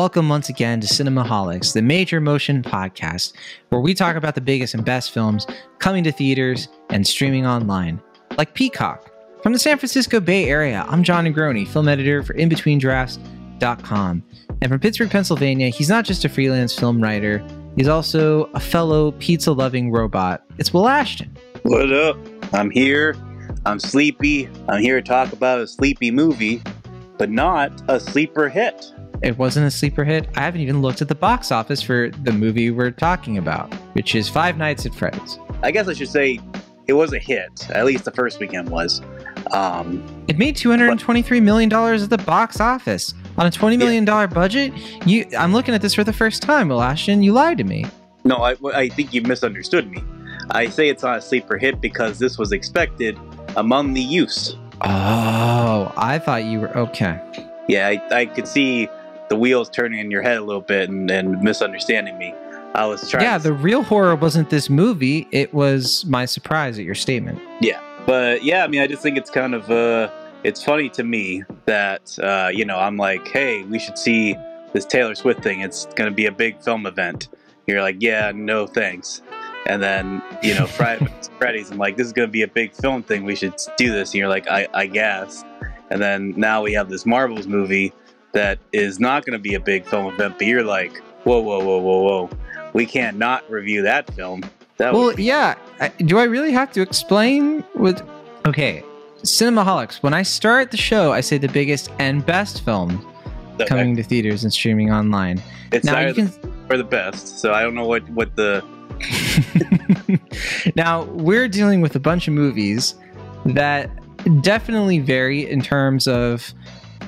Welcome once again to Cinemaholics, the major motion podcast where we talk about the biggest and best films coming to theaters and streaming online, like Peacock. From the San Francisco Bay Area, I'm Jon Negroni, film editor for InBetweenDrafts.com. And from Pittsburgh, Pennsylvania, he's not just a freelance film writer, he's also a fellow pizza loving robot. It's Will Ashton. What up? I'm here. I'm sleepy. I'm here to talk about a sleepy movie, but not a sleeper hit. It wasn't a sleeper hit. I haven't even looked at the box office for the movie we're talking about, which is Five Nights at Freddy's. I guess I should say it was a hit. At least the first weekend was. Um, It made two hundred and twenty-three million dollars at the box office on a twenty million dollar budget. You, I'm looking at this for the first time, Will Ashton. You lied to me. no, I, I think you misunderstood me. I say it's not a sleeper hit because this was expected among the youths. Oh, I thought you were okay. Yeah, I, I could see the wheels turning in your head a little bit and, and misunderstanding me. I was trying. Yeah, the real horror wasn't this movie. It was my surprise at your statement. Yeah, but yeah, I mean, I just think it's kind of uh, it's funny to me that uh, you know I'm like, hey, we should see this Taylor Swift thing. It's going to be a big film event. You're like, yeah, no thanks. And then you know, Friday Freddy's. I'm like, this is going to be a big film thing. We should do this. And you're like, I, I guess. And then now we have this Marvels movie that is not going to be a big film event. But you're like, whoa, whoa, whoa, whoa, whoa. We can't not review that film. That Well, be- yeah. I, do I really have to explain with? Okay, Cinemaholics. When I start the show, I say the biggest and best films okay. coming to theaters and streaming online. It's now you can. or the best. So I don't know what what the now we're dealing with a bunch of movies that definitely vary in terms of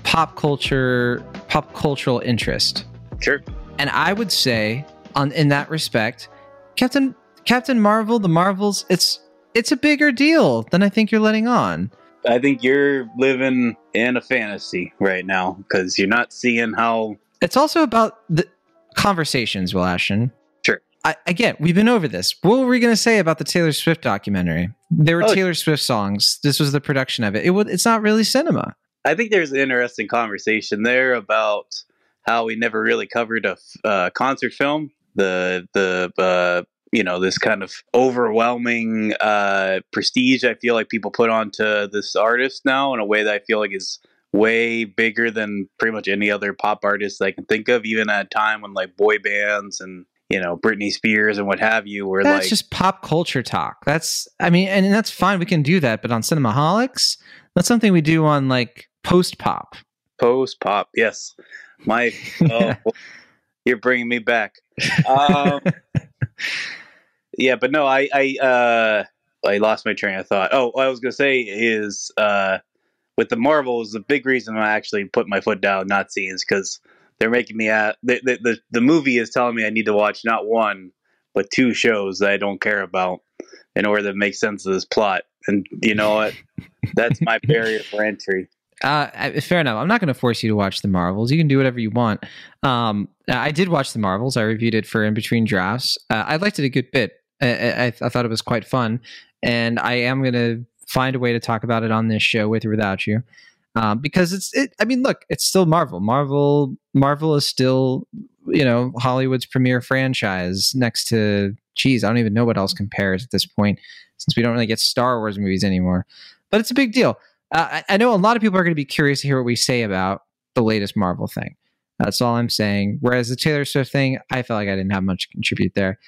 pop culture, pop cultural interest. sure. And I would say, on in that respect, Captain Captain Marvel, the Marvels, it's it's a bigger deal than I think you're letting on. I think you're living in a fantasy right now because you're not seeing how. It's also about the conversations, Will Ashton. Sure. I, again, we've been over this. What were we going to say about the Taylor Swift documentary? There were Oh. Taylor Swift songs. This was the production of it. It was. It's not really cinema. I think there's an interesting conversation there about how we never really covered a f- uh, concert film. The the uh, you know this kind of overwhelming uh, prestige I feel like people put onto this artist now in a way that I feel like is way bigger than pretty much any other pop artist I can think of. Even at a time when like boy bands and you know Britney Spears and what have you were That's like just pop culture talk. That's. I mean, and that's fine. We can do that. But on Cinemaholics, that's something we do on like post pop. Post pop, yes. My, oh, you're bringing me back. Um, yeah, but no, I, I, uh, I lost my train of thought. Oh, what I was gonna say is, uh, with the Marvels, the big reason I actually put my foot down, not seeing, is because they're making me at the, the the the movie is telling me I need to watch not one but two shows that I don't care about in order to make sense of this plot. And you know what? That's my barrier for entry. Uh, fair enough. I'm not going to force you to watch the Marvels. You can do whatever you want. Um, I did watch the Marvels. I reviewed it for in between drafts. Uh, I liked it a good bit. I, I, I thought it was quite fun, and I am going to find a way to talk about it on this show with or without you, um, because it's. It, I mean, look, it's still Marvel. Marvel. Marvel is still, you know, Hollywood's premier franchise next to. Geez, I don't even know what else compares at this point, since we don't really get Star Wars movies anymore. But it's a big deal. Uh, I, I know a lot of people are going to be curious to hear what we say about the latest Marvel thing. That's all I'm saying. Whereas the Taylor Swift thing, I felt like I didn't have much to contribute there.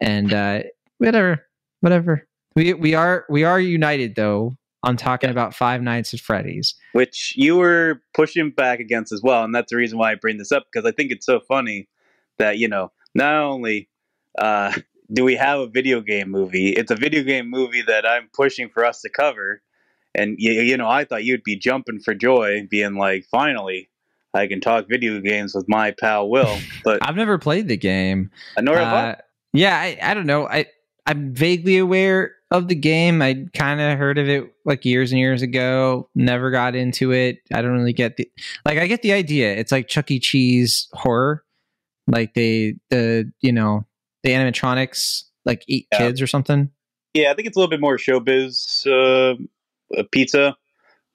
And uh, whatever, whatever. We we are we are united though on talking Yeah. about Five Nights at Freddy's. which you were pushing back against as well, and that's the reason why I bring this up because I think it's so funny that you know not only uh, do we have a video game movie, it's a video game movie that I'm pushing for us to cover, and you, you know I thought you'd be jumping for joy, being like, finally. I can talk video games with my pal Will, but I've never played the game. nor have I. Uh, yeah, I, I don't know. I I'm vaguely aware of the game. I kind of heard of it like years and years ago. Never got into it. I don't really get the like. I get the idea. It's like Chuck E. Cheese horror. Like they the you know the animatronics like eat Yeah. kids or something. Yeah, I think it's a little bit more showbiz uh, uh, pizza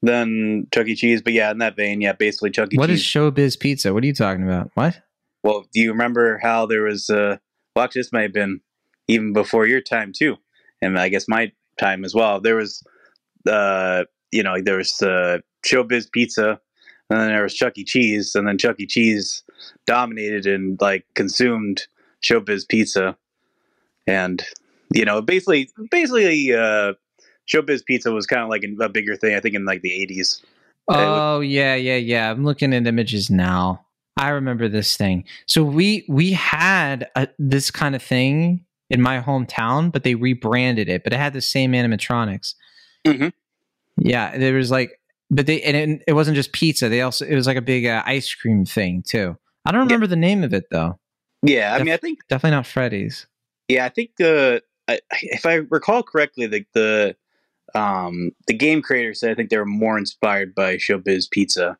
than Chuck E. Cheese, but yeah, in that vein, yeah, basically Chuck E. What is Cheese. Showbiz Pizza? What are you talking about? What? Well, do you remember how there was? Uh, well, actually, this might have been even before your time too, and I guess my time as well. There was, uh, you know, there was uh, Showbiz Pizza, and then there was Chuck E. Cheese, and then Chuck E. Cheese dominated and like consumed Showbiz Pizza, and you know, basically, basically, uh, Showbiz Pizza was kind of like a bigger thing. I think in like the eighties. Oh yeah, yeah, yeah. I'm looking at images now. I remember this thing. So we we had a, this kind of thing in my hometown, but they rebranded it. But it had the same animatronics. Mhm. Yeah, there was like, but they and it, it wasn't just pizza. They also it was like a big uh, ice cream thing too. I don't remember the name of it though. Yeah, I mean, I think Definitely not Freddy's. Yeah, I think uh, I, if I recall correctly, the the um, the game creators said I think they were more inspired by Showbiz Pizza,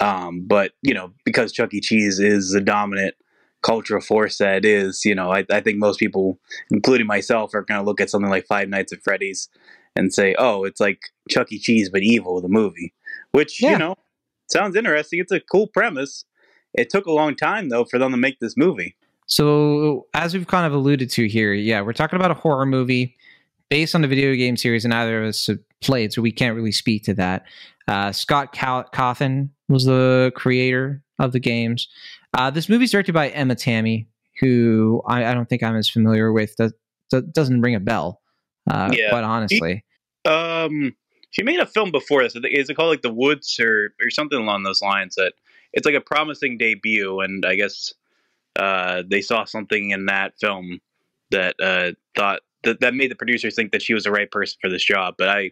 um, but you know because Chuck E. Cheese is the dominant cultural force that it is, you know, I, I think most people, including myself, are going to look at something like Five Nights at Freddy's and say, "Oh, it's like Chuck E. Cheese but evil, the movie," which Yeah. you know sounds interesting. It's a cool premise. It took a long time though for them to make this movie. So, as we've kind of alluded to here, yeah, we're talking about a horror movie based on the video game series, and neither of us have played, so we can't really speak to that. Uh, Scott Cawthon was the creator of the games. Uh, this movie's directed by Emma Tammi, who I, I don't think I'm as familiar with. That, that doesn't ring a bell, uh, Yeah. quite honestly. Um, she made a film before this. Is it called like The Woods or or something along those lines? That it's like a promising debut, and I guess uh, they saw something in that film that uh, thought that that made the producers think that she was the right person for this job. But I,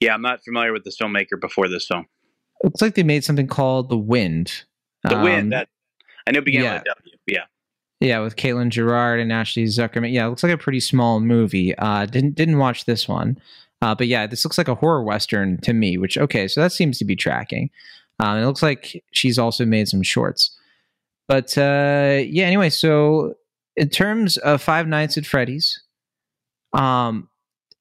yeah, I'm not familiar with this filmmaker before this film. Looks like they made something called The Wind. The Um, Wind that I know began yeah. with W. Yeah, Yeah, with Caitlin Gerard and Ashley Zuckerman. Yeah, it looks like a pretty small movie. Uh, didn't didn't watch this one, uh, but yeah, this looks like a horror western to me. Which okay, so that seems to be tracking. Um, it looks like she's also made some shorts. But uh, yeah, anyway, so in terms of Five Nights at Freddy's, um,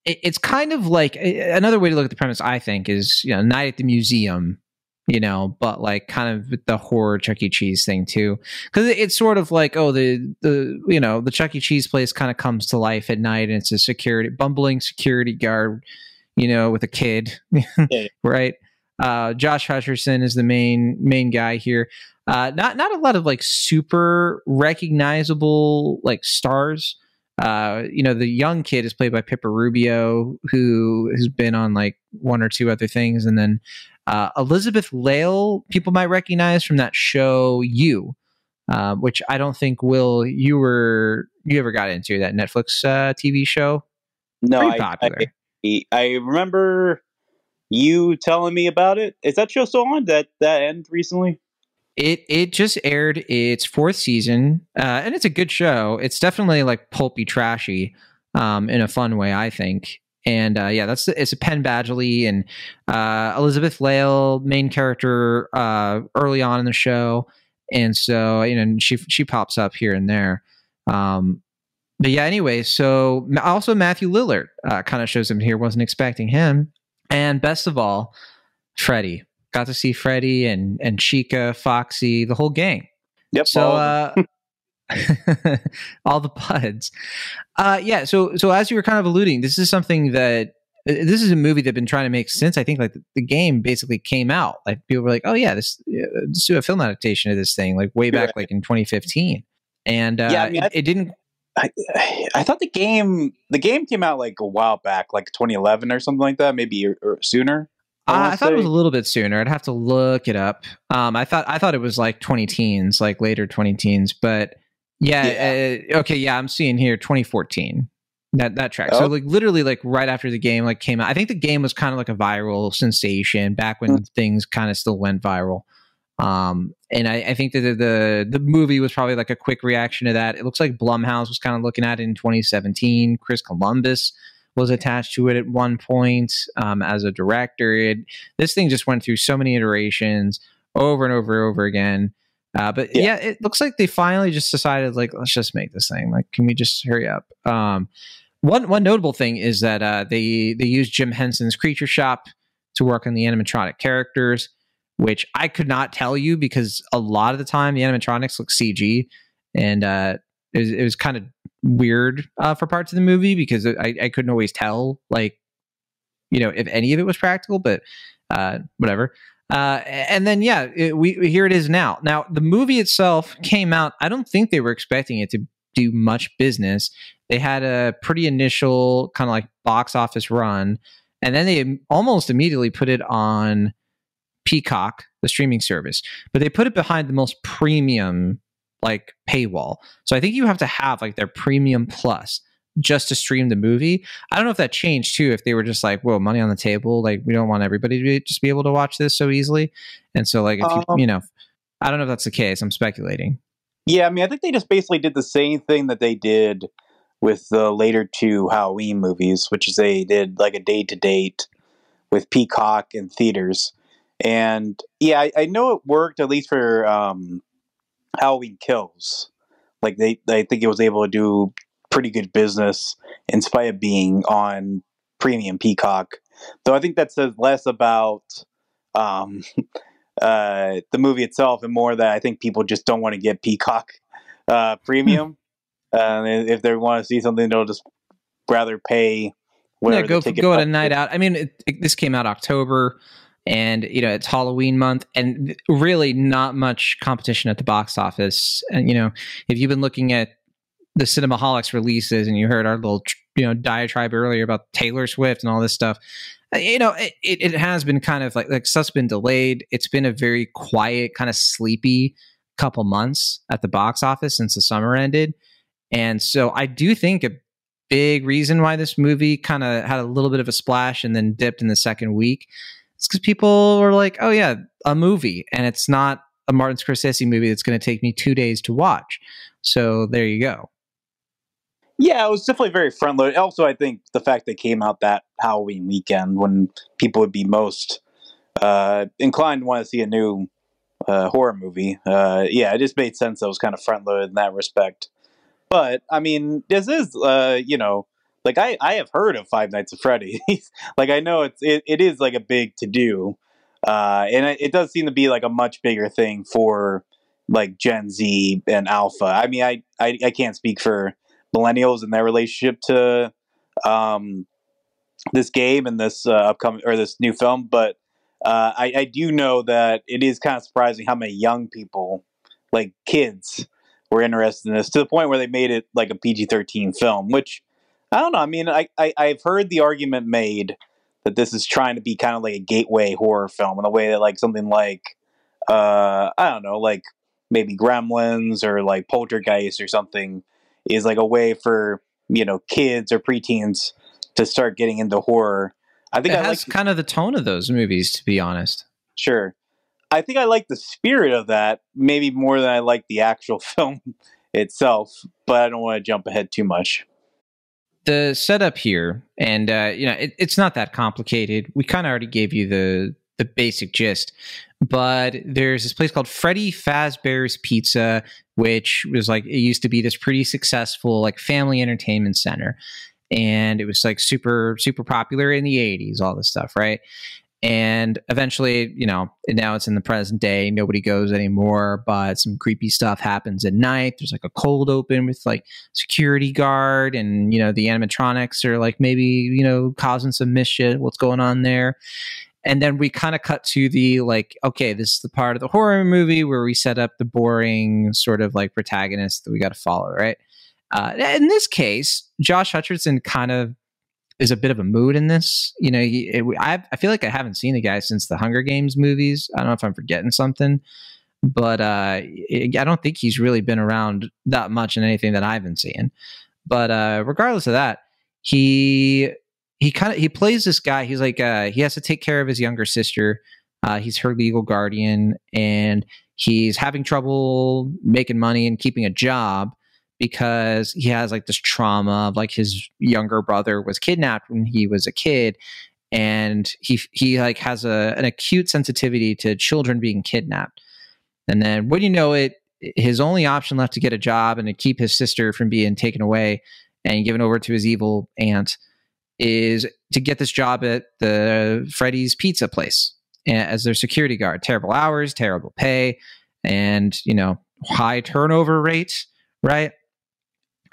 it, it's kind of like another way to look at the premise. I think is you know Night at the Museum, you know, but like kind of the horror Chuck E. Cheese thing too because it's sort of like oh the the you know the Chuck E. Cheese place kind of comes to life at night and it's a security bumbling security guard you know with a kid Yeah. right uh Josh Hutcherson is the main main guy here uh not not a lot of like super recognizable like stars uh you know the young kid is played by Piper Rubio who has been on like one or two other things and then uh, Elizabeth Lail, people might recognize from that show You, uh, which I don't think Will you were you ever got into that Netflix uh, TV show. no, Pretty I, popular. I I remember you telling me about it. Is that show still on? That that end recently? It it just aired its fourth season, uh, and it's a good show. It's definitely like pulpy, trashy, um, in a fun way, I think. And uh, yeah, that's it's a Penn Badgley and uh, Elizabeth Lail, main character, uh, early on in the show, and so you know she she pops up here and there. Um, but yeah, anyway, so also Matthew Lillard uh, kind of shows him here. Wasn't expecting him, and best of all, Freddy got to see Freddy and and Chica, Foxy, the whole gang. Yep. So all- uh all the buds. Uh yeah, so so as you were kind of alluding, this is something that uh, this is a movie they've been trying to make since I think like the, game basically came out. Like people were like, "Oh yeah, this let's do a film adaptation of this thing like way back like in 2015." And uh Yeah, I mean, it, it didn't I, I thought the game the game came out like a while back, like 2011 or something like that, maybe or, or sooner. I I thought it was a little bit sooner. I'd have to look it up. Um, I thought I thought it was like 20 teens, like later 20 teens. But yeah, Uh, okay, yeah, I'm seeing here 2014. That that track. So Oh. like literally like right after the game like came out. I think the game was kind of like a viral sensation back when things kind of still went viral. Um, and I, I think that the, the the movie was probably like a quick reaction to that. It looks like Blumhouse was kind of looking at it in 2017. Chris Columbus was attached to it at one point um, as a director. It, this thing just went through so many iterations over and over and over again. Uh, but yeah. Yeah. it looks like they finally just decided like let's just make this thing. Like, can we just hurry up? Um, one one notable thing is that uh, they they used Jim Henson's Creature Shop to work on the animatronic characters, which I could not tell you because a lot of the time the animatronics look CG, and uh, it was, it was kind of weird uh, for parts of the movie because I, I couldn't always tell like you know if any of it was practical, but uh, whatever. Uh, and then yeah, it, we here it is now. Now the movie itself came out. I don't think they were expecting it to do much business. They had a pretty initial kind of like box office run, and then they almost immediately put it on Peacock, the streaming service, but they put it behind the most premium like paywall. So I think you have to have like their premium plus just to stream the movie. I don't know if that changed too. If they were just like, "Whoa, money on the table! Like we don't want everybody to be, just be able to watch this so easily." And so, like, if you, um, you know, I don't know if that's the case. I'm speculating. Yeah, I mean, I think they just basically did the same thing that they did with the later two Halloween movies, which is they did like a day to date with Peacock and theaters. And yeah, I, I, know it worked at least for um, Halloween Kills. Like they, I think it was able to do pretty good business in spite of being on premium Peacock. Though I think that says less about um, uh, the movie itself and more that I think people just don't want to get Peacock uh, premium. uh, if they want to see something, they'll just rather pay. Yeah, go go at a night out. I mean, it, it, this came out October and you know it's Halloween month, and really not much competition at the box office. And you know, if you've been looking at the Cinemaholics releases, and you heard our little you know diatribe earlier about Taylor Swift and all this stuff, you know, it, it has been kind of like like stuff's been delayed. It's been a very quiet, kind of sleepy couple months at the box office since the summer ended, and so I do think a big reason why this movie kind of had a little bit of a splash and then dipped in the second week it's because people were like, oh, yeah, a movie. And it's not a Martin Scorsese movie that's going to take me two days to watch. So there you go. Yeah, it was definitely very front loaded. Also, I think the fact that came out that Halloween weekend when people would be most uh, inclined to want to see a new uh, horror movie. Uh, yeah, it just made sense that it was kind of front loaded in that respect. But I mean, this is uh, you know like I, I have heard of Five Nights at Freddy's. like I know it's it, it is like a big to do, uh, and it, it, does seem to be like a much bigger thing for like Gen Z and Alpha. I mean, I I, I can't speak for millennials and their relationship to um, this game and this uh, upcoming or this new film, but uh, I, I do know that it is kind of surprising how many young people, like kids, were interested in this to the point where they made it like a PG thirteen film, which I don't know. I mean, I, I I've heard the argument made that this is trying to be kind of like a gateway horror film in a way that like something like uh I don't know, like maybe Gremlins or like Poltergeist or something is like a way for you know kids or preteens to start getting into horror. I think it I has like kind of the tone of those movies, to be honest. Sure, I think I like the spirit of that maybe more than I like the actual film itself, but I don't want to jump ahead too much the setup here, and uh, you know, it, it's not that complicated. We kind of already gave you the the basic gist, but there's this place called Freddy Fazbear's Pizza, which was like it used to be this pretty successful like family entertainment center, and it was like super super popular in the 80s, all this stuff, right? And eventually, you know, now it's in the present day. Nobody goes anymore, but some creepy stuff happens at night. There's like a cold open with like security guard, and you know the animatronics are like maybe you know causing some mischief. What's going on there? And then we kind of cut to the like, okay, this is the part of the horror movie where we set up the boring sort of like protagonist that we got to follow, right? Uh, in this case, Josh Hutcherson kind of is a bit of a mood in this. You know, he, it, I I feel like I haven't seen the guy since the Hunger Games movies. I don't know if I'm forgetting something, but uh, I don't think he's really been around that much in anything that I've been seeing. But uh, regardless of that, he he kind of he plays this guy. He's like uh, he has to take care of his younger sister. Uh, he's her legal guardian, and he's having trouble making money and keeping a job because he has like this trauma of like his younger brother was kidnapped when he was a kid and he he like has a an acute sensitivity to children being kidnapped and then when you know it his only option left to get a job and to keep his sister from being taken away and given over to his evil aunt is to get this job at the Freddy's pizza place as their security guard. Terrible hours, terrible pay, and you know high turnover rate, right?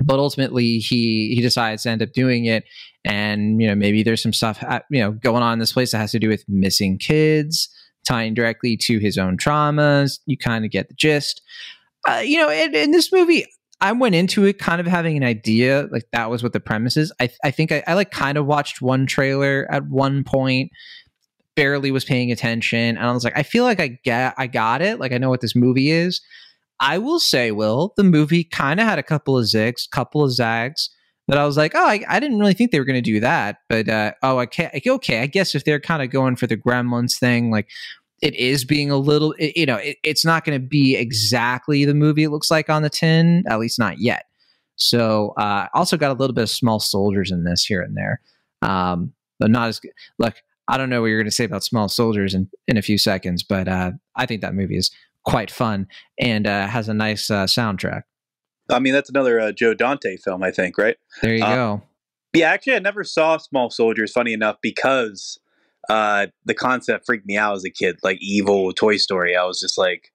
But ultimately, he he decides to end up doing it, and you know maybe there's some stuff you know going on in this place that has to do with missing kids, tying directly to his own traumas. You kind of get the gist. Uh, you know, in, in, this movie, I went into it kind of having an idea, like that was what the premise is. I, I think I, I like kind of watched one trailer at one point, barely was paying attention, and I was like, I feel like I get, I got it, like I know what this movie is. I will say, Will, the movie kind of had a couple of zigs, couple of zags that I was like, oh, I, I didn't really think they were going to do that, but uh, oh, I can't. Okay, I guess if they're kind of going for the Gremlins thing, like it is being a little, it, you know, it, it's not going to be exactly the movie it looks like on the tin, at least not yet. So, uh, also got a little bit of small soldiers in this here and there, um, but not as good. Look, I don't know what you're going to say about small soldiers in in a few seconds, but uh, I think that movie is quite fun and uh, has a nice uh, soundtrack. I mean, that's another uh, Joe Dante film, I think, right? There you uh, go. Yeah, actually, I never saw Small Soldiers. Funny enough, because uh, the concept freaked me out as a kid, like evil Toy Story. I was just like,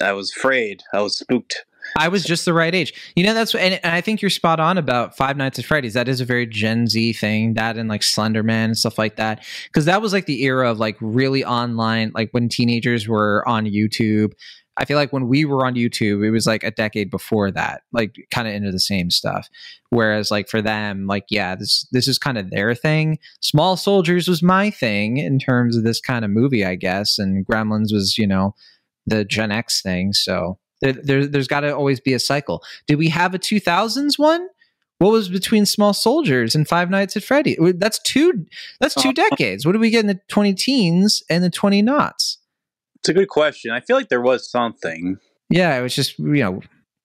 I was afraid. I was spooked. I was just the right age. You know, that's and, and I think you're spot on about Five Nights at Freddy's. That is a very Gen Z thing. That and like Slenderman and stuff like that. Because that was like the era of like really online, like when teenagers were on YouTube I feel like when we were on YouTube, it was like a decade before that, like kind of into the same stuff. Whereas like for them, like yeah, this this is kind of their thing. Small Soldiers was my thing in terms of this kind of movie, I guess, and Gremlins was you know the Gen X thing. So there, there there's got to always be a cycle. Did we have a 2000s one? What was between Small Soldiers and Five Nights at Freddy? That's two. That's two uh, decades. What do we get in the 20 teens and the 20 knots? It's a good question. I feel like there was something. Yeah, it was just you know.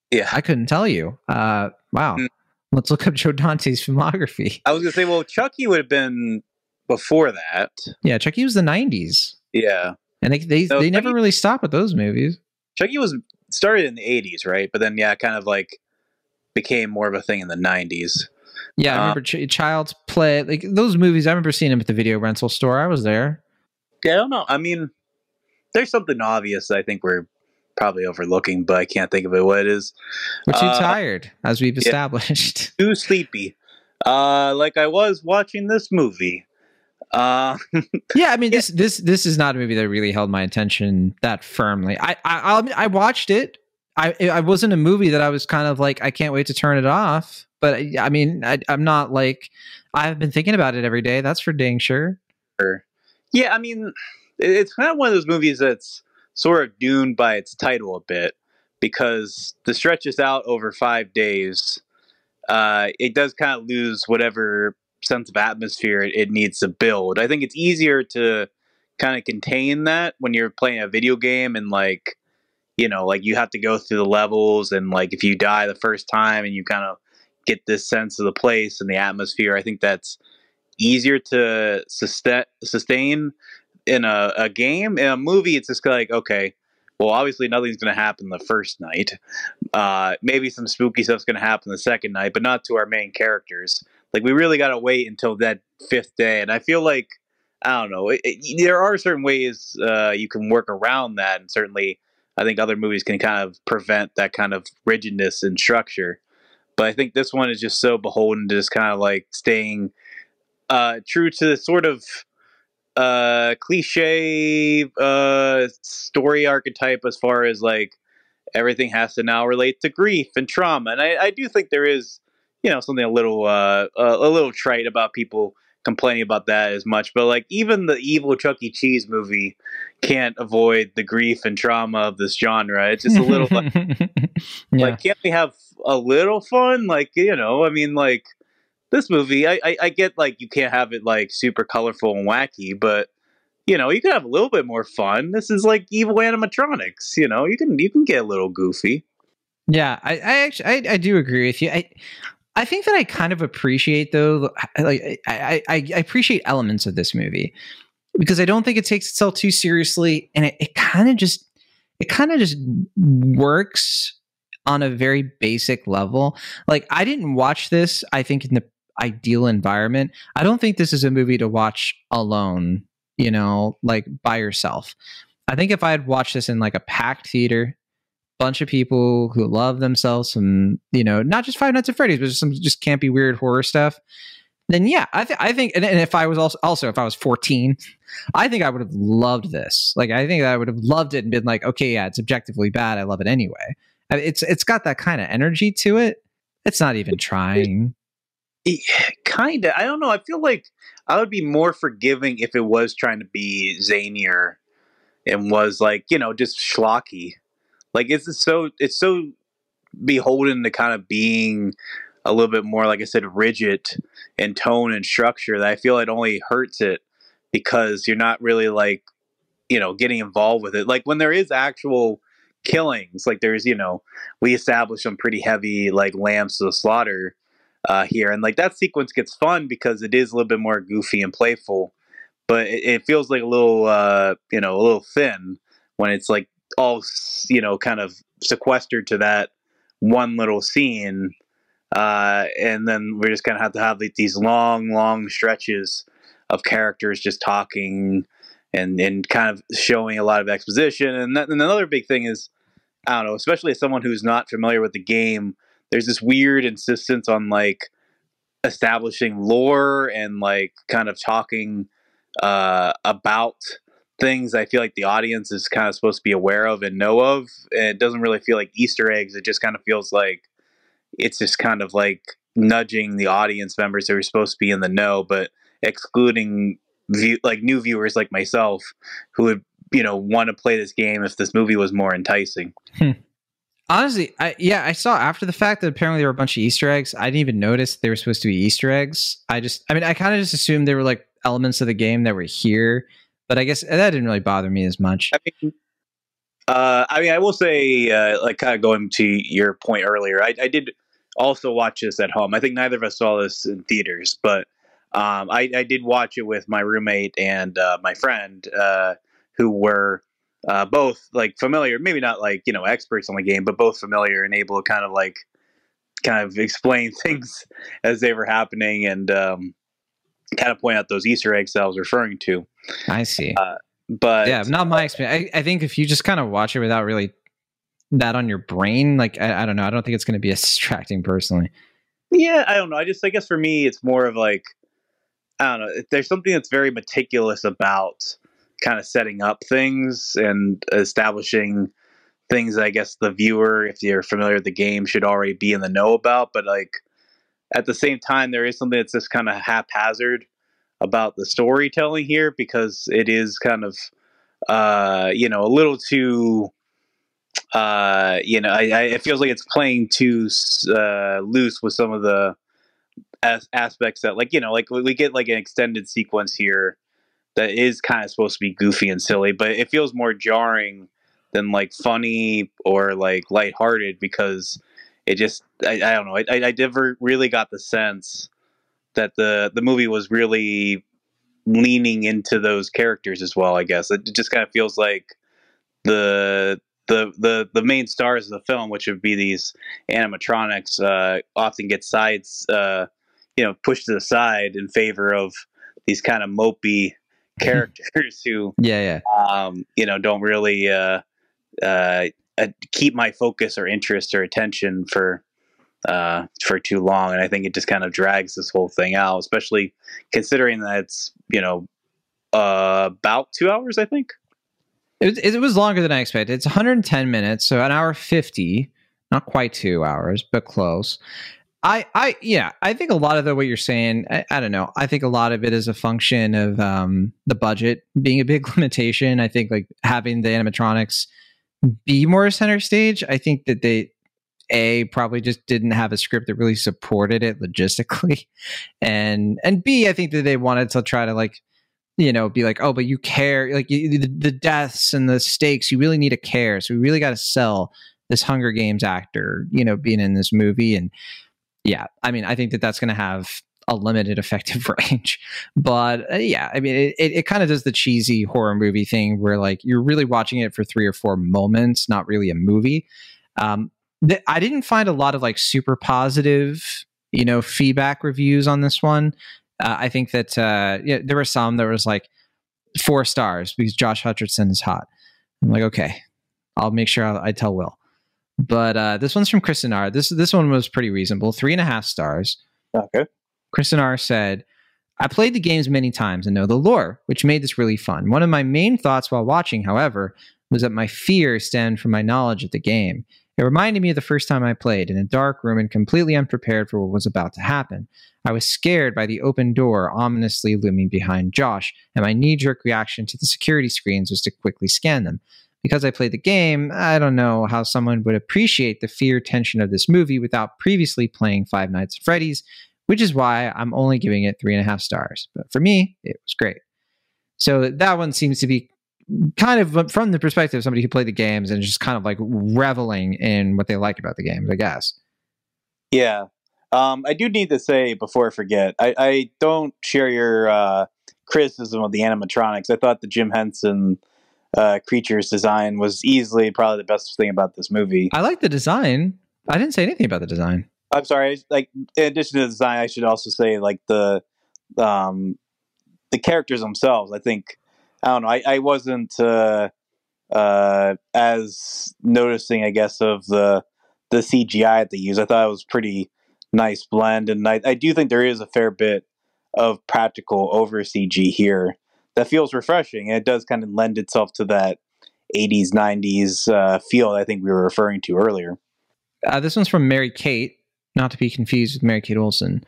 Yeah, I couldn't tell you. Uh, wow. Mm. Let's look up Joe Dante's filmography. I was gonna say, well, Chucky would have been before that. Yeah, Chucky was the '90s. Yeah, and they they, they never really stop with those movies. Chucky was started in the '80s, right? But then, yeah, kind of like became more of a thing in the '90s. Yeah, I um, remember Ch- Child's Play, like those movies. I remember seeing them at the video rental store. I was there. Yeah, I don't know. I mean, there's something obvious I think we're probably overlooking, but I can't think of it what it is. We're too uh, tired, as we've established. Yeah, too sleepy. Uh, like I was watching this movie. Uh, yeah, I mean this this this is not a movie that really held my attention that firmly. I I I watched it. I I wasn't a movie that I was kind of like I can't wait to turn it off. But I mean I, I'm not like I've been thinking about it every day. That's for dang sure. Sure. Yeah, I mean it's kind of one of those movies that's sort of doomed by its title a bit because the stretches out over five days. Uh, it does kind of lose whatever sense of atmosphere it, it needs to build. I think it's easier to kind of contain that when you're playing a video game and like you know like you have to go through the levels and like if you die the first time and you kind of get this sense of the place and the atmosphere i think that's easier to sustain in a, a game. In a movie it's just like okay well obviously nothing's going to happen the first night. Uh, maybe some spooky stuff's going to happen the second night but not to our main characters like we really got to wait until that fifth day and i feel like i don't know it, it, there are certain ways uh, you can work around that and certainly i think other movies can kind of prevent that kind of rigidness and structure. But i think this one is just so beholden to just kind of like staying uh, true to the sort of uh cliche uh story archetype as far as like everything has to now relate to grief and trauma and i, I do think there is you know something a little uh a, a little trite about people complaining about that as much but like even the evil chuck e cheese movie can't avoid the grief and trauma of this genre it's just a little like, yeah. like can't we have a little fun like you know i mean like this movie, I, I, I get like you can't have it like super colorful and wacky, but you know you can have a little bit more fun. This is like evil animatronics. You know you can you can get a little goofy. Yeah, I, I actually I, I do agree with you. I I think that I kind of appreciate though, like I, I, I appreciate elements of this movie because I don't think it takes itself too seriously, and it, it kind of just it kind of just works on a very basic level. Like I didn't watch this, I think in the ideal environment. I don't think this is a movie to watch alone. you know, like by yourself. I think if I had watched this in like a packed theater, bunch of people who love themselves some, you know, not just Five Nights at Freddy's, but just some just campy, weird horror stuff, then yeah, I, th- I think, and, and if I was also, also, if I was 14, I think I would have loved this. Like, I think I would have loved it and been like, okay, yeah, it's objectively bad. I love it anyway. It's, it's got that kind of energy to it. It's not even trying. Kind of. I don't know. I feel like I would be more forgiving if it was trying to be zanier and was like, you know, just schlocky. Like it's so it's so beholden to kind of being a little bit more, like I said, rigid in tone and structure that I feel it only hurts it because you're not really like, you know, getting involved with it. Like when there is actual killings, like there's, you know, we establish some pretty heavy like lambs to the slaughter uh, here, and like that sequence gets fun because it is a little bit more goofy and playful, but it, it feels like a little, uh, you know, a little thin when it's like all, you know, kind of sequestered to that one little scene uh, and then we're just gonna have to have like, these long, long stretches of characters just talking and and kind of showing a lot of exposition. And, that, and another big thing is, I don't know, especially as someone who's not familiar with the game, there's this weird insistence on like establishing lore and like kind of talking uh, about things I feel like the audience is kind of supposed to be aware of and know of. And it doesn't really feel like Easter eggs. It just kind of feels like it's just kind of like nudging the audience members that are supposed to be in the know, but excluding view, like new viewers like myself who would you know want to play this game if this movie was more enticing. Hmm. Honestly, I yeah, I saw after the fact that apparently there were a bunch of Easter eggs. I didn't even notice they were supposed to be Easter eggs. I just, I mean, I kind of just assumed they were like elements of the game that were here, but I guess that didn't really bother me as much. I mean, uh, I mean, I will say, uh, like, kind of going to your point earlier, I, I, did also watch this at home. I think neither of us saw this in theaters, but um, I, I, did watch it with my roommate and uh, my friend, uh, who were uh, both like familiar, maybe not like you know experts on the game, but both familiar and able to kind of like kind of explain things as they were happening and um, kind of point out those Easter eggs I was referring to. I see. Uh, but yeah, not my experience. I, I think if you just kind of watch it without really that on your brain, like I, I don't know, I don't think it's going to be as distracting personally. Yeah, I don't know. I just I guess for me, it's more of like I don't know. There's something that's very meticulous about kind of setting up things and establishing things. I guess the viewer, if you're familiar with the game, should already be in the know about. But like at the same time, there is something that's just kind of haphazard about the storytelling here because it is kind of uh, you know a little too uh, you know I, I, it feels like it's playing too uh, loose with some of the as- aspects that like you know like we get like an extended sequence here that is kind of supposed to be goofy and silly but it feels more jarring than like funny or like lighthearted because it just I, I don't know I, I never really got the sense that the the movie was really leaning into those characters as well. I guess it just kind of feels like the the the the main stars of the film, which would be these animatronics, uh, often get sides uh, you know pushed to the side in favor of these kind of mopey characters who yeah yeah um, you know don't really uh, uh, uh, keep my focus or interest or attention for uh, for too long, and I think it just kind of drags this whole thing out, especially considering that it's you know uh, about two hours, I think. It, it was longer than I expected. It's 110 minutes, so an hour 50, not quite two hours, but close. I, I, yeah, I think a lot of the what you're saying, I, I, don't know. I think a lot of it is a function of um, the budget being a big limitation. I think like having the animatronics be more center stage. I think that they a probably just didn't have a script that really supported it logistically. And and b i think that they wanted to try to like you know be like oh but you care like you, the, the deaths and the stakes you really need to care. So we really got to sell this hunger games actor you know being in this movie. And yeah i mean i think that that's going to have a limited effective range. But uh, yeah i mean it, it, it kind of does the cheesy horror movie thing where like you're really watching it for three or four moments not really a movie. Um, th- I didn't find a lot of like super positive, you know, feedback reviews on this one. Uh, I think that uh, yeah, there were some that was like, four stars because Josh Hutcherson is hot. I'm like, okay, I'll make sure I, I tell Will. But uh, this one's from Kristen R. This this one was pretty reasonable, three and a half stars. Okay. Kristen R said, I played the games many times and know the lore, which made this really fun. One of my main thoughts while watching, however, was that my fear stemmed from my knowledge of the game. It reminded me of the first time I played in a dark room and completely unprepared for what was about to happen. I was scared by the open door ominously looming behind Josh, and my knee jerk reaction to the security screens was to quickly scan them. Because I played the game, I don't know how someone would appreciate the fear tension of this movie without previously playing Five Nights at Freddy's, which is why I'm only giving it three and a half stars. But for me, it was great. So that one seems to be kind of from the perspective of somebody who played the games and just kind of like reveling in what they like about the games, I guess. Yeah. Um, I do need to say before I forget, I, I don't share your uh, criticism of the animatronics. I thought the Jim Henson uh, creatures design was easily probably the best thing about this movie. I like the design. I didn't say anything about the design. I'm sorry. Like in addition to the design, I should also say like the um, the characters themselves. I think I don't know. I, I wasn't uh, uh, as noticing, I guess, of the the CGI that they use. I thought it was pretty nice blend, and I, I do think there is a fair bit of practical over CG here that feels refreshing. And it does kind of lend itself to that 80s, 90s uh, feel I think we were referring to earlier. Uh, this one's from Mary Kate, not to be confused with Mary Kate Olsen.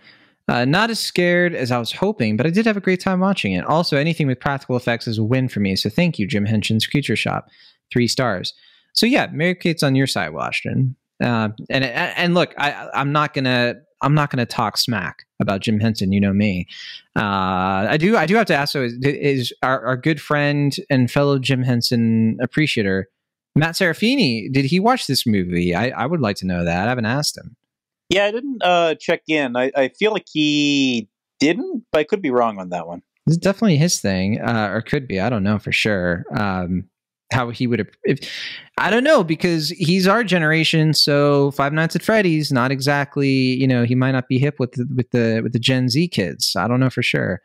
Uh, not as scared as I was hoping, but I did have a great time watching it. Also, anything with practical effects is a win for me. So thank you, Jim Henson's Creature Shop. Three stars. So yeah, Mary Kate's on your side, Washington. Uh, and and look, I, I'm not gonna I'm not gonna talk smack about Jim Henson. You know me. Uh, I do I do have to ask. So is, is our, our good friend and fellow Jim Henson appreciator Matt Serafini? Did he watch this movie? I, I would like to know that. I haven't asked him. Yeah, I didn't uh, check in. I, I feel like he didn't, but I could be wrong on that one. Is definitely his thing, uh, or could be. I don't know for sure. Um, how he would if, I don't know because he's our generation. So Five Nights at Freddy's, not exactly. You know, he might not be hip with the, with the with the Gen Z kids. I don't know for sure.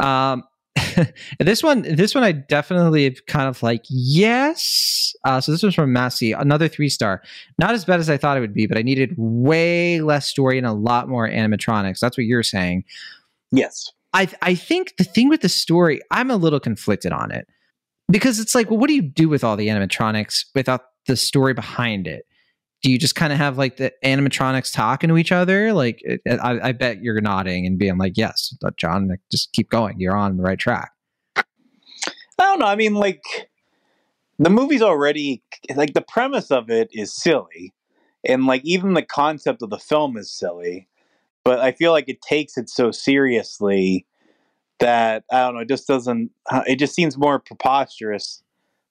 Um, this one, this one, I definitely kind of like yes. Uh, so this was from Massey, another three star. Not as bad as I thought it would be, but I needed way less story and a lot more animatronics. That's what you're saying. Yes. I I think the thing with the story, I'm a little conflicted on it because it's like, well, what do you do with all the animatronics without the story behind it? Do you just kind of have like the animatronics talking to each other? Like, I, I, bet you're nodding and being like, "Yes, Jon, just keep going. You're on the right track." I don't know. I mean, like, the movie's already like the premise of it is silly, and like even the concept of the film is silly. But I feel like it takes it so seriously that I don't know. It just doesn't. It just seems more preposterous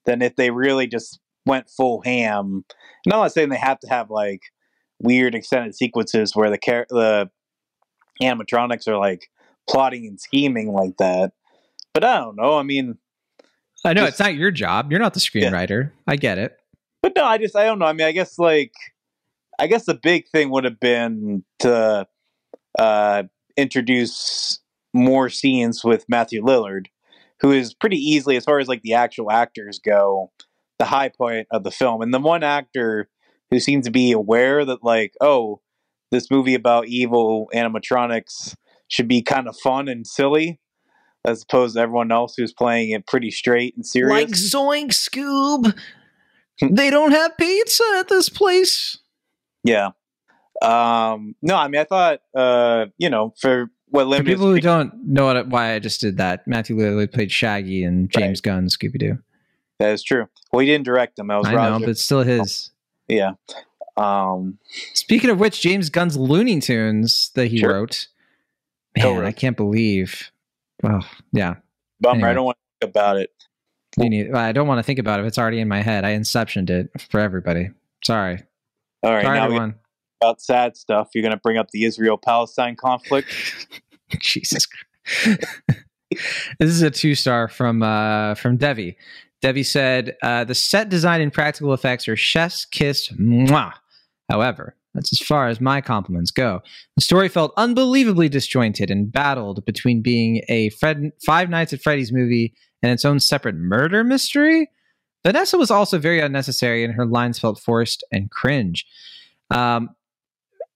than if they really just went full ham. And I'm not saying they have to have like weird extended sequences where the the animatronics are like plotting and scheming like that. But I don't know. I mean, I know just, it's not your job. You're not the screenwriter. Yeah. I get it. But no, I just I don't know. I mean, I guess like I guess the big thing would have been to uh, introduce more scenes with Matthew Lillard, who is pretty easily, as far as like the actual actors go, the high point of the film. And the one actor who seems to be aware that, like, oh, this movie about evil animatronics should be kind of fun and silly, as opposed to everyone else who's playing it pretty straight and serious. Like Zoink Scoob. they don't have pizza at this place. Yeah. Um, no, I mean, I thought, uh, you know, for what limited. For people who don't know what, why I just did that, Matthew literally played Shaggy and James right. Gunn Scooby Doo. That is true. Well, he didn't direct them. That was I Roger. know, but still his. Yeah. Um, Speaking of which, James Gunn's Looney Tunes that he sure. wrote. Man, I can't believe. Well, yeah. Bummer. Anyway. I don't want to think about it. Need, I don't want to think about it. It's already in my head. I inceptioned it for everybody. Sorry. All right. Sorry, now. About sad stuff. You're going to bring up the Israel Palestine conflict. Jesus. Christ. this is a two star from uh, from Devi. Debbie said, uh, the set design and practical effects are chef's kiss. Mwah. However, that's as far as my compliments go. The story felt unbelievably disjointed and battled between being a Fred, Five Nights at Freddy's movie and its own separate murder mystery. Vanessa was also very unnecessary, and her lines felt forced and cringe. Um,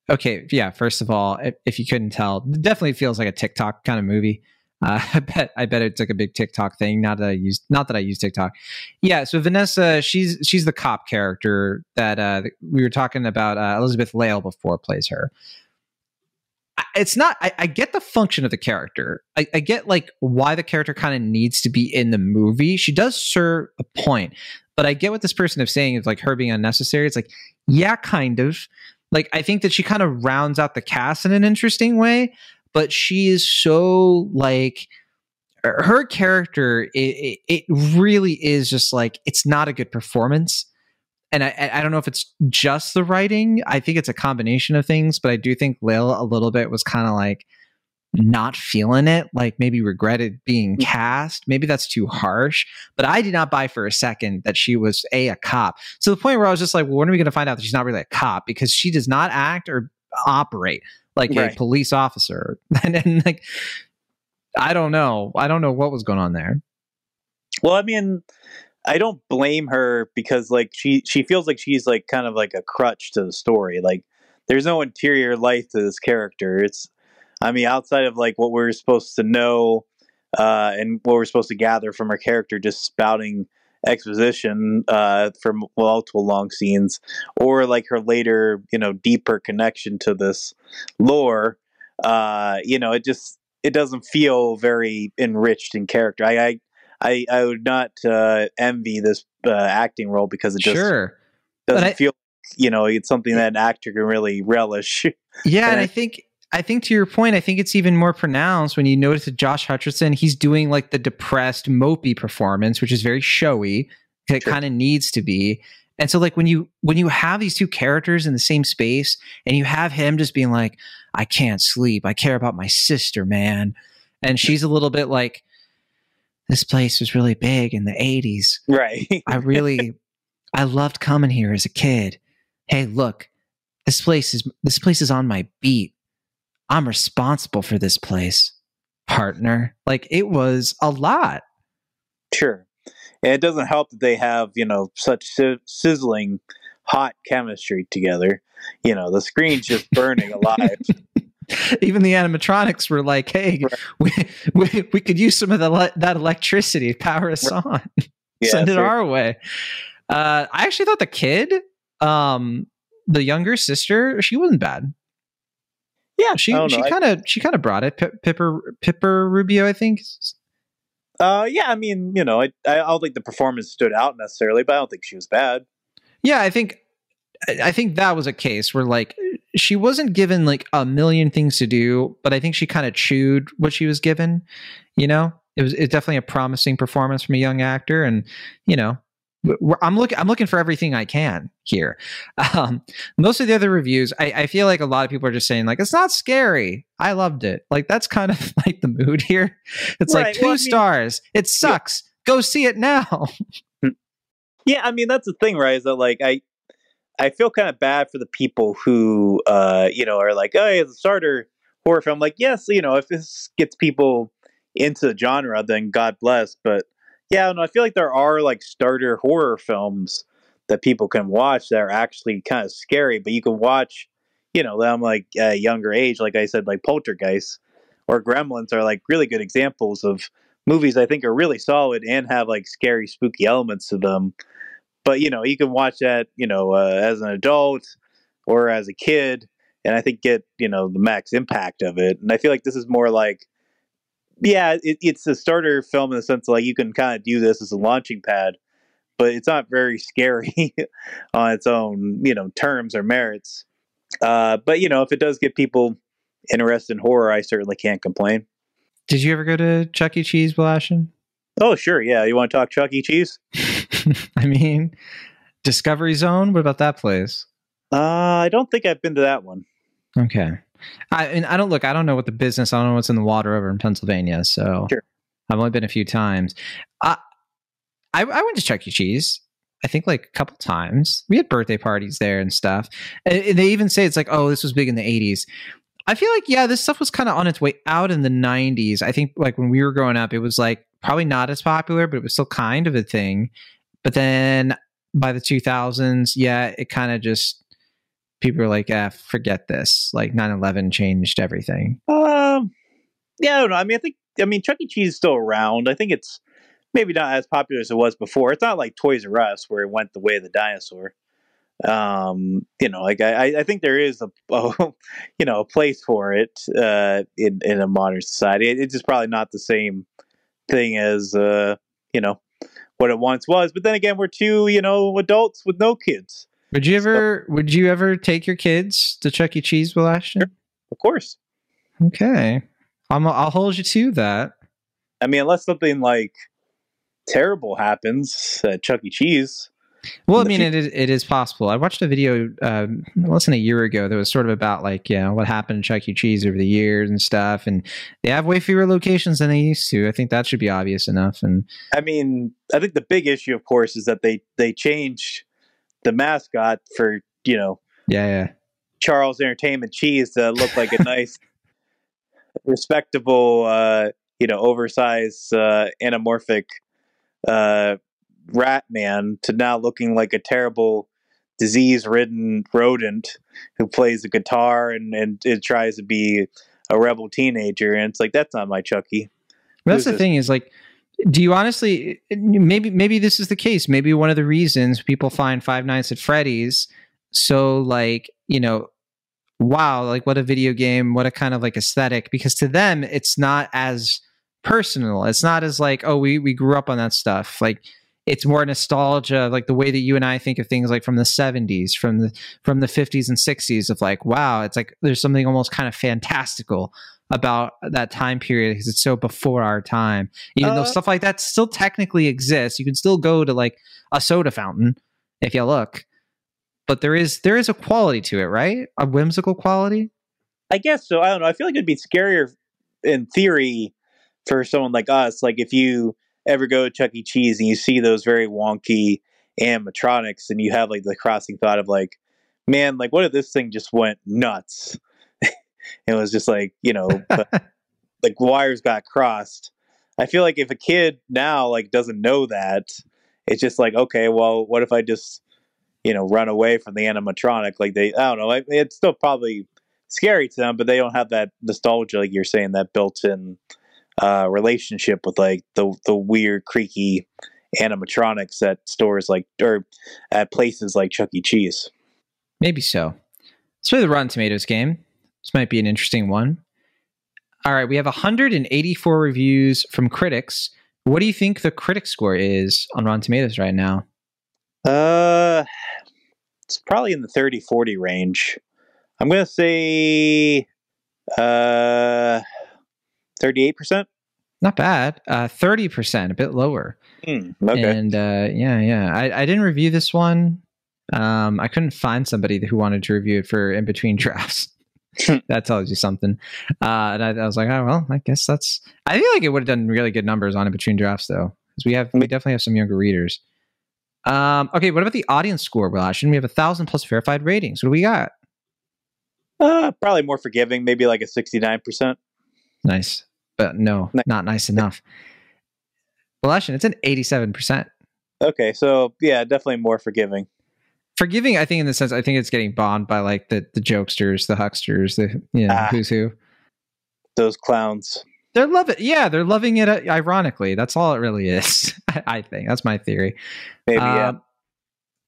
okay, yeah. First of all, if, if you couldn't tell, it definitely feels like a TikTok kind of movie. Uh, I bet I bet it's like a big TikTok thing. Not that I use not that I use TikTok. Yeah, so Vanessa, she's she's the cop character that uh, we were talking about. Uh, Elizabeth Lail before plays her. It's not. I, I get the function of the character. I, I get like why the character kind of needs to be in the movie. She does serve a point, but I get what this person is saying is like her being unnecessary. It's like yeah, kind of. Like I think that she kind of rounds out the cast in an interesting way but she is so like her character it, it, really is just like it's not a good performance. And I, I don't know if it's just the writing. I think it's a combination of things but i do think Lail a little bit was kind of like not feeling it like maybe regretted being cast. Maybe that's too harsh but i did not buy for a second that she was a a cop. So the point where i was just like well when are we going to find out that she's not really a cop? Because she does not act or operate like right. a police officer. and, and like, I don't know. I don't know what was going on there. Well, I mean, I don't blame her because like she she feels like she's like kind of like a crutch to the story. Like there's no interior life to this character. It's I mean outside of like what we're supposed to know uh and what we're supposed to gather from her character just spouting exposition uh, for multiple long scenes, or like her later, you know, deeper connection to this lore. Uh, you know, it just it doesn't feel very enriched in character. I I I, I would not uh, envy this uh, acting role because it just sure. doesn't I, feel. You know, it's something that an actor can really relish. Yeah, and, and I think I think to your point, I think it's even more pronounced when you notice that Josh Hutcherson, he's doing like the depressed, mopey performance, which is very showy. It sure. kind of needs to be. And so like when you when you have these two characters in the same space and you have him just being like, I can't sleep. I care about my sister, man. And she's a little bit like, this place was really big in the 80s. Right. I really I loved coming here as a kid. Hey, look, this place is this place is on my beat. I'm responsible for this place, partner. Like it was a lot. Sure. And it doesn't help that they have, you know, such sizzling hot chemistry together. You know, the screen's just burning alive. Even the animatronics were like, "Hey, right. we, we we could use some of the that electricity to power us right. on. Yeah, Send it our way." Uh, I actually thought the kid, um, the younger sister, she wasn't bad. Yeah, she she kind of she kind of brought it. P- Piper Piper Rubio, I think. Uh, yeah, I mean, you know, I I don't think the performance stood out necessarily, but I don't think she was bad. Yeah, I think I think that was a case where like she wasn't given like a million things to do, but I think she kind of chewed what she was given. You know, it was it's definitely a promising performance from a young actor, and you know, I'm looking. I'm looking for everything I can here. Um, most of the other reviews, I, I, feel like a lot of people are just saying like it's not scary. I loved it. Like that's kind of like the mood here. It's right. like two well, stars. Mean, it sucks. Yeah. Go see it now. yeah, I mean that's the thing, right? Is that like I I feel kind of bad for the people who uh you know are like, oh, it's a starter horror film. Like, yes, you know, if this gets people into the genre, then God bless. But yeah, no, I feel like there are like starter horror films that people can watch that are actually kind of scary, but you can watch, you know, them like a younger age, like I said, like Poltergeist or Gremlins are like really good examples of movies I think are really solid and have like scary, spooky elements to them. But you know, you can watch that, you know, uh, as an adult or as a kid, and I think get you know the max impact of it. And I feel like this is more like yeah, it, it's a starter film in the sense like you can kind of do this as a launching pad, but it's not very scary on its own, you know, terms or merits. Uh, but you know, if it does get people interested in horror, I certainly can't complain. Did you ever go to Chuck E. Cheese, Blashin? Oh, sure. Yeah. You want to talk Chuck E. Cheese? I mean, Discovery Zone. What about that place? Uh, I don't think I've been to that one. Okay. I and I don't look. I don't know what the business. I don't know what's in the water over in Pennsylvania. So sure. I've only been a few times. I, I I went to Chuck E. Cheese. I think like a couple times. We had birthday parties there and stuff. And they even say it's like, oh, this was big in the '80s. I feel like yeah, this stuff was kind of on its way out in the '90s. I think like when we were growing up, it was like probably not as popular, but it was still kind of a thing. But then by the 2000s, yeah, it kind of just people are like, "Ah, forget this." Like 9/11 changed everything. Um, yeah, I don't know. I mean, I think I mean Chuck E. Cheese is still around. I think it's maybe not as popular as it was before. It's not like Toys R Us where it went the way of the dinosaur. Um, you know, like I, I think there is a, a you know a place for it uh, in in a modern society. It, it's just probably not the same thing as uh, you know what it once was. But then again, we're two you know adults with no kids. Would you ever would you ever take your kids to Chuck E. Cheese, Will Ashton? Of course. Okay. I'm I'll hold you to that. I mean, unless something like terrible happens at Chuck E. Cheese. Well, I mean, it is, it is possible. I watched a video um, less than a year ago that was sort of about like, yeah, what happened to Chuck E. Cheese over the years and stuff. And they have way fewer locations than they used to. I think that should be obvious enough. And I mean, I think the big issue, of course, is that they they changed the mascot for you know yeah, yeah. Charles Entertainment Cheese to look like a nice, respectable, uh, you know, oversized, uh, anamorphic uh, rat man to now looking like a terrible, disease-ridden rodent who plays the guitar and and it tries to be a rebel teenager. And it's like that's not my Chucky. But that's Who's the this? thing is like, do you honestly? Eh, maybe maybe this is the case. Maybe one of the reasons people find Five Nights at Freddy's so like you know, wow, like what a video game, what a kind of like aesthetic. Because to them, it's not as personal. It's not as like oh we we grew up on that stuff. Like it's more nostalgia, like the way that you and I think of things like from the 70s, from the from the 50s and 60s of like, wow, it's like there's something almost kind of fantastical about that time period because it's so before our time. Even though Uh, stuff like that still technically exists, you can still go to like a soda fountain if you look. But there is there is a quality to it, right? A whimsical quality. I guess so. I don't know. I feel like it'd be scarier in theory for someone like us. Like if you ever go to Chuck E. Cheese and you see those very wonky animatronics and you have like the crossing thought of like, man, like what if this thing just went nuts? It was just like, you know, like wires got crossed. I feel like if a kid now like doesn't know that, it's just like, okay, well, what if I just, you know, run away from the animatronic? Like they, I don't know. I- It's still probably scary to them, but they don't have that nostalgia, like you're saying, that built-in uh, relationship with like the the weird, creaky animatronics at stores like or at places like Chuck E. Cheese. Maybe so. Let's play the Rotten Tomatoes game. This might be an interesting one. All right, we have 184 reviews from critics. What do you think the critic score is on Rotten Tomatoes right now? Uh, it's probably in the 30-40 range. I'm gonna say uh, thirty-eight percent. Not bad. Uh, 30%, a bit lower. Hmm, okay. And uh, yeah, yeah. I, I didn't review this one. Um, I couldn't find somebody who wanted to review it for in between drafts. that tells you something. Uh, and I, I was like, oh well, I guess that's. I feel like it would have done really good numbers on in between drafts though, because we have we definitely have some younger readers. Um, okay, what about the audience score, Will Ashton? We have a thousand plus verified ratings. What do we got? uh, probably more forgiving, maybe like a sixty-nine percent. Nice, but no, Ni- not nice enough. Will Ashton, it's an eighty-seven percent. Okay, so yeah, definitely more forgiving. Forgiving i think in the sense i think it's getting bombed by like the the jokesters the hucksters the you know Ah. who's who Those clowns. they're loving it. yeah they're loving it uh, ironically that's all it really is i, think that's my theory Maybe yeah. Um,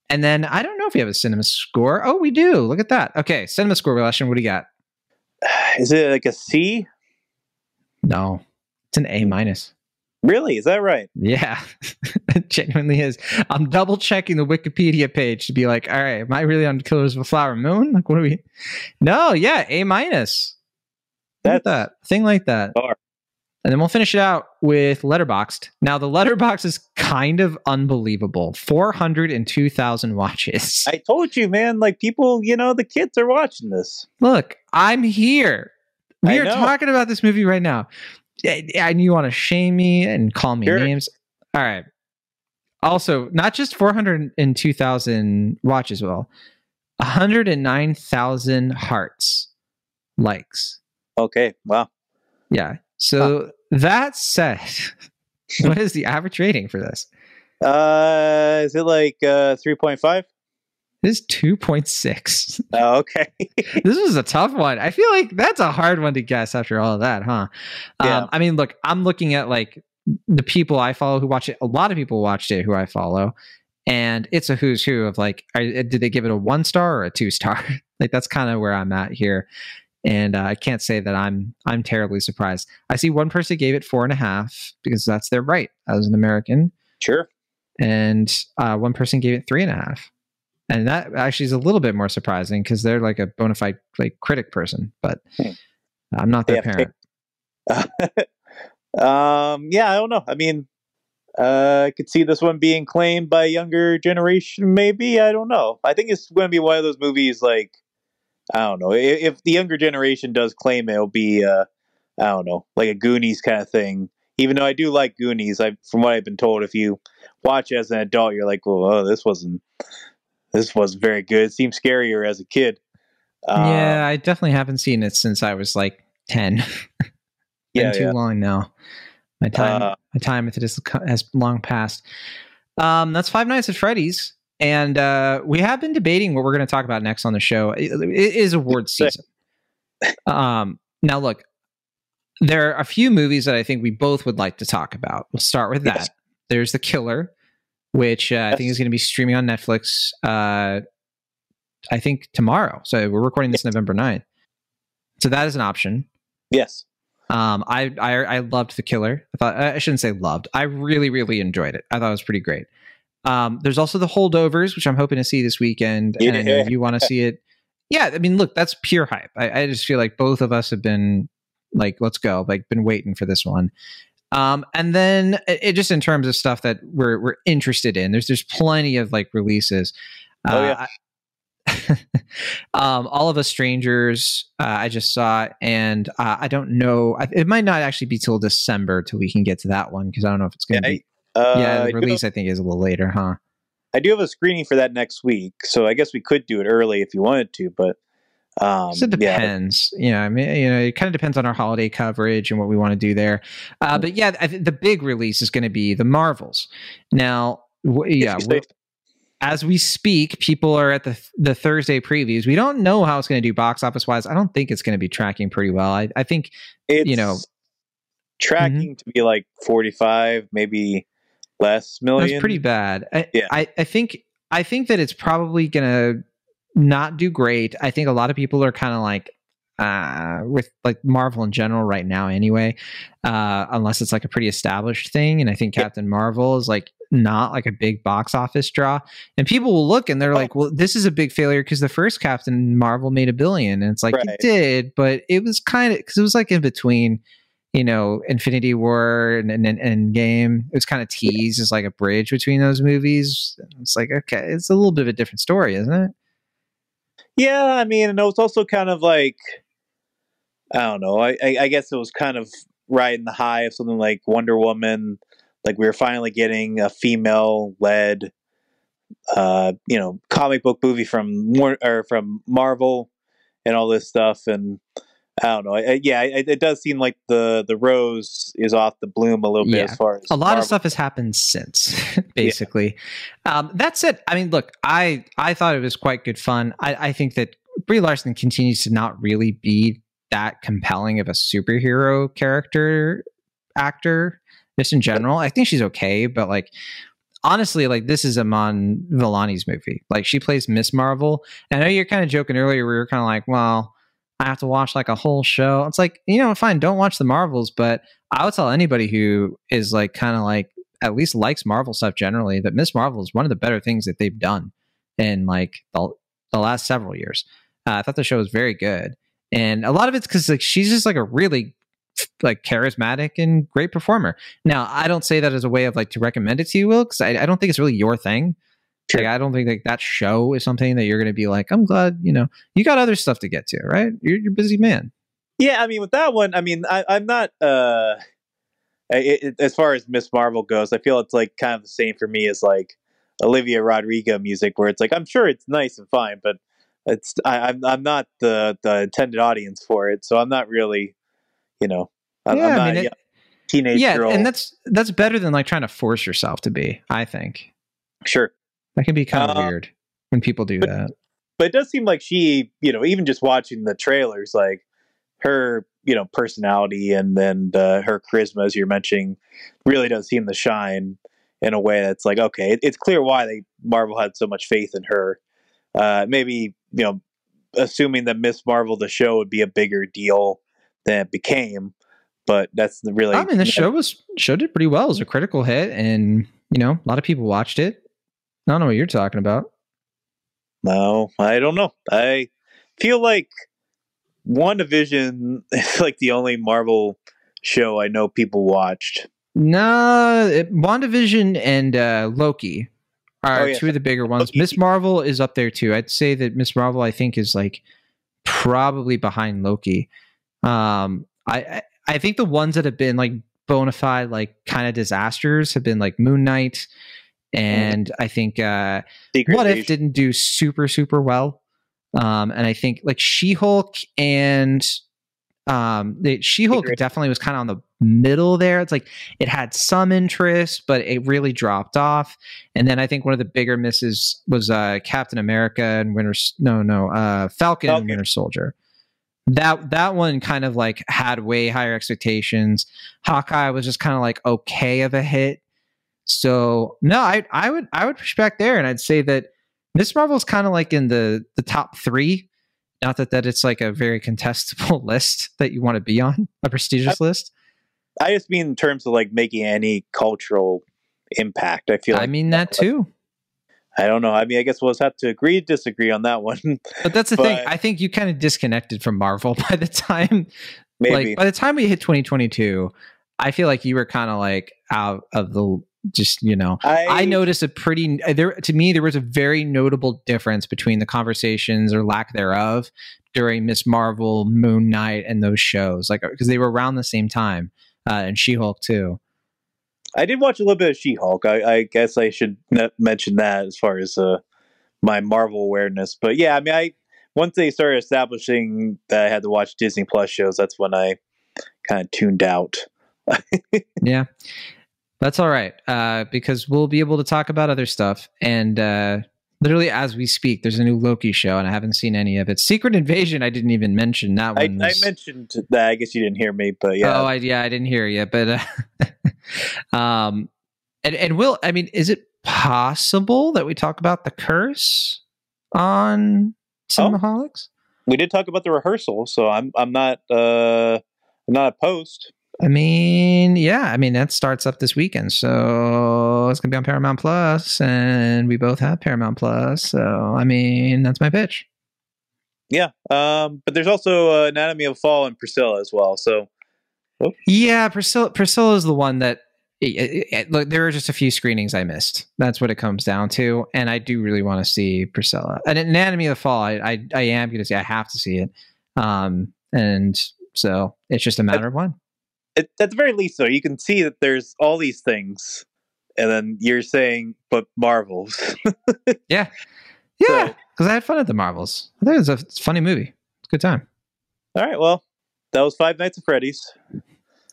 and then i don't know if we have a cinema score oh we do look at that okay cinema score relation what do you got Is it like a C? no it's an a minus Really? Is that right? yeah. It genuinely is. I'm double checking the wikipedia page to be like all right am i really on killers of a flower moon? Like what are we no yeah a minus. That's that. Thing like that. and then we'll finish it out with Letterboxd now the letterbox is kind of unbelievable. 402000 watches. I told you, man. Like people, you know, the kids are watching this. look i'm here. We I are know. talking about this movie right now and you want to shame me and call me Sure. names all right also not just 402000 watches well 109000 hearts likes Okay. Wow. Yeah. So that said, what is the average rating for this? Uh, is it like uh, 3.5? It is 2.6. Oh, okay. this was a tough one. I feel like that's a hard one to guess after all of that, huh? Yeah. Um, I mean, look, I'm looking at like the people I follow who watch it. A lot of people watched it who I follow, and it's a who's who of like, are, did they give it a one star or a two star? like that's kind of where I'm at here, and uh, I can't say that I'm I'm terribly surprised. I see one person gave it four and a half because that's their right as an American, sure. and uh, one person gave it three and a half. And that actually is a little bit more surprising because they're like a bona fide like critic person, but Hmm. I'm not their parent. um, yeah, I don't know. I mean, uh, I could see this one being claimed by a younger generation. Maybe I don't know. I think it's going to be one of those movies. Like I don't know if, if the younger generation does claim it, it'll be uh, I don't know, like a Goonies kind of thing. Even though I do like Goonies, I from what I've been told, if you watch it as an adult, you're like, well, oh, this wasn't this wasn't very good. It seems scarier as a kid. Um, yeah, I definitely haven't seen it since I was like 10. yeah, Been too yeah. long now. My time, Uh, my time with it has, has long passed. Um, that's Five Nights at Freddy's, and uh, we have been debating what we're going to talk about next on the show. It, it is award season. Um, now, look, there are a few movies that I think we both would like to talk about. We'll start with that. Yes. There's The Killer, which uh, I think is going to be streaming on Netflix. Uh, I think tomorrow. So we're recording this November 9th. So that is an option. Yes. Um, I, I I loved the killer. I thought I shouldn't say loved. I really really enjoyed it. I thought it was pretty great. Um, there's also the holdovers, which I'm hoping to see this weekend. And I know you want to see it. Yeah, I mean, look, that's pure hype. I, I just feel like both of us have been like, let's go, like, been waiting for this one. Um, and then it, it just in terms of stuff that we're we're interested in. There's there's plenty of like releases. Oh, Uh, yeah. um, all of us strangers uh, i just saw it and uh, i don't know I, it might not actually be till december till we can get to that one because i don't know if it's going to Yeah, be Uh, yeah the do release i think is a little later huh I do have a screening for that next week, so I guess we could do it early if you wanted to. But um, so it yeah, depends you know i mean you know it kind of depends on our holiday coverage and what we want to do there uh, but yeah I th- the big release is going to be the marvels now w- yeah as we speak, people are at the the Thursday previews. We don't know how it's going to do box office wise. I don't think it's going to be tracking pretty well. I, I think it's you know- tracking to be like forty-five, maybe less million. that's pretty bad. I, Yeah. I, I think I think that it's probably going to not do great. I think a lot of people are kind of like uh with like Marvel in general right now anyway. Uh unless it's like a pretty established thing and I think Yeah. Captain Marvel is like not like a big box office draw. And people will look and they're like, "Well, this is a big failure because the first Captain Marvel made a billion. And it's like Right. it did, but it was kind of cuz it was like in between you know, Infinity War and and, and Game. It was kind of teased as like a bridge between those movies. It's like, okay, it's a little bit of a different story, isn't it? Yeah, I mean, and it was also kind of like I don't know. I, I, I guess it was kind of riding the high of something like Wonder Woman. Like we were finally getting a female-led, uh, you know, comic book movie from War- or from Marvel, and all this stuff. And I don't know. I, yeah, it, it does seem like the the rose is off the bloom a little bit Yeah. as far as a lot Marvel. of stuff has happened since basically um, that's it i mean look i i thought it was quite good fun i i think that brie larson continues to not really be that compelling of a superhero character actor just in general i think she's okay but like honestly like this is Iman Vellani's movie like she plays miss marvel and i know you're kind of joking earlier where you're kind of like well i have to watch like a whole show it's like you know fine don't watch the marvels but I would tell anybody who is like kind of like at least likes Marvel stuff generally that Miss Marvel is one of the better things that they've done in like the, the last several years. Uh, I thought the show was very good, and a lot of it's because like she's just like a really like charismatic and great performer. Now, I don't say that as a way of like to recommend it to you, Will, because I, I don't think it's really your thing. Sure. Like, I don't think like that show is something that you're going to be like. I'm glad you know you got other stuff to get to, right? You're you're a busy man. Yeah, I mean, with that one, I mean, I, I'm not. uh it, it- As far as Miss Marvel goes, I feel it's like kind of the same for me as like Olivia Rodrigo music, where it's like I'm sure it's nice and fine, but it's I, I'm I'm not the the intended audience for it, so I'm not really, you know, I'm, yeah, I'm not. I mean, yeah, it, teenage yeah, girl. and that's that's better than like trying to force yourself to be. I think sure. That can be kind of Uh, weird when people do but- that. but it does seem like she, you know, even just watching the trailers, like her, you know, personality and then uh, her charisma, as you're mentioning, really does seem to shine in a way that's like, okay, it, it's clear why they Marvel had so much faith in her. Uh, maybe you know, assuming that Miss Marvel the show would be a bigger deal than it became, but that's the really. I mean, the show was show did pretty well. It was a critical hit, and you know, a lot of people watched it. I don't know what you're talking about. No, I don't know. I feel like WandaVision is like the only Marvel show I know people watched. No, it, WandaVision and uh, Loki are Oh, yeah. two of the bigger ones. Loki. Miss Marvel is up there too. I'd say that Miss Marvel, I think, is like probably behind Loki. Um, I, I I think the ones that have been like bona fide, like kind of disasters, have been like Moon Knight, and I think uh, Secret what if didn't do super super well. Um and i think like she-hulk and um the she-hulk Secret- definitely was kind of on the middle there. It's like it had some interest but it really dropped off. And then i think one of the bigger misses was uh captain america and winter no no uh falcon, Falcon. and winter soldier. That that one kind of like had way higher expectations. Hawkeye was just kind of like okay of a hit so no, I I would I would push back there, and I'd say that Miss Marvel's kind of like in the the top three. Not that that it's like a very contestable list that you want to be on a prestigious list. I just mean in terms of like making any cultural impact. I feel. I like, mean that too. I don't know. I mean, I guess we'll just have to agree, disagree on that one. But that's the thing. I think you kind of disconnected from Marvel by the time Maybe. like by the time we hit 2022. I feel like you were kind of like out of the just you know I, I noticed a pretty there to me there was a very notable difference between the conversations or lack thereof during Miss Marvel, Moon Knight, and those shows, like because they were around the same time, uh, and She Hulk too. I did watch a little bit of She-Hulk. I, I guess I should n- mention that as far as uh, my Marvel awareness. But yeah, I mean, I once they started establishing that I had to watch Disney Plus shows, that's when I kind of tuned out. Yeah, that's all right uh, because we'll be able to talk about other stuff and. Uh, Literally, as we speak, there's a new Loki show, and I haven't seen any of it. Secret Invasion, I didn't even mention that one. I was- mentioned that. I guess you didn't hear me, but yeah. Oh, I, yeah, I didn't hear you, but uh, um, and and will I mean, is it possible that we talk about the curse on Cinemaholics? we did talk about the rehearsal, so I'm I'm not uh I'm not opposed. I mean, yeah, I mean that starts up this weekend, so it's gonna be on Paramount Plus, and we both have Paramount Plus, so I mean that's my pitch. Yeah, um, but there's also uh, Anatomy of Fall and Priscilla as well. So Yeah, Priscilla Priscilla is the one that it, it- look. There are just a few screenings I missed. That's what it comes down to, and I do really want to see Priscilla. And Anatomy of the Fall, I I, I am going to see. I have to see it, um, and so it's just a matter of when. At, at the very least, though, you can see that there's all these things, and then you're saying, "But Marvels." Yeah, Yeah. because I had fun at the Marvels. I think it was a it's a funny movie. It's a good time. all right, well, that was Five Nights at Freddy's.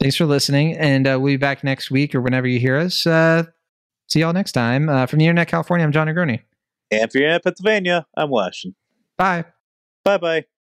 Thanks for listening, and uh, we'll be back next week or whenever you hear us. Uh, see y'all next time. Uh, from the Internet California, I'm Jon Negroni. And if you're in Pennsylvania, I'm Will Ashton. Bye. Bye bye.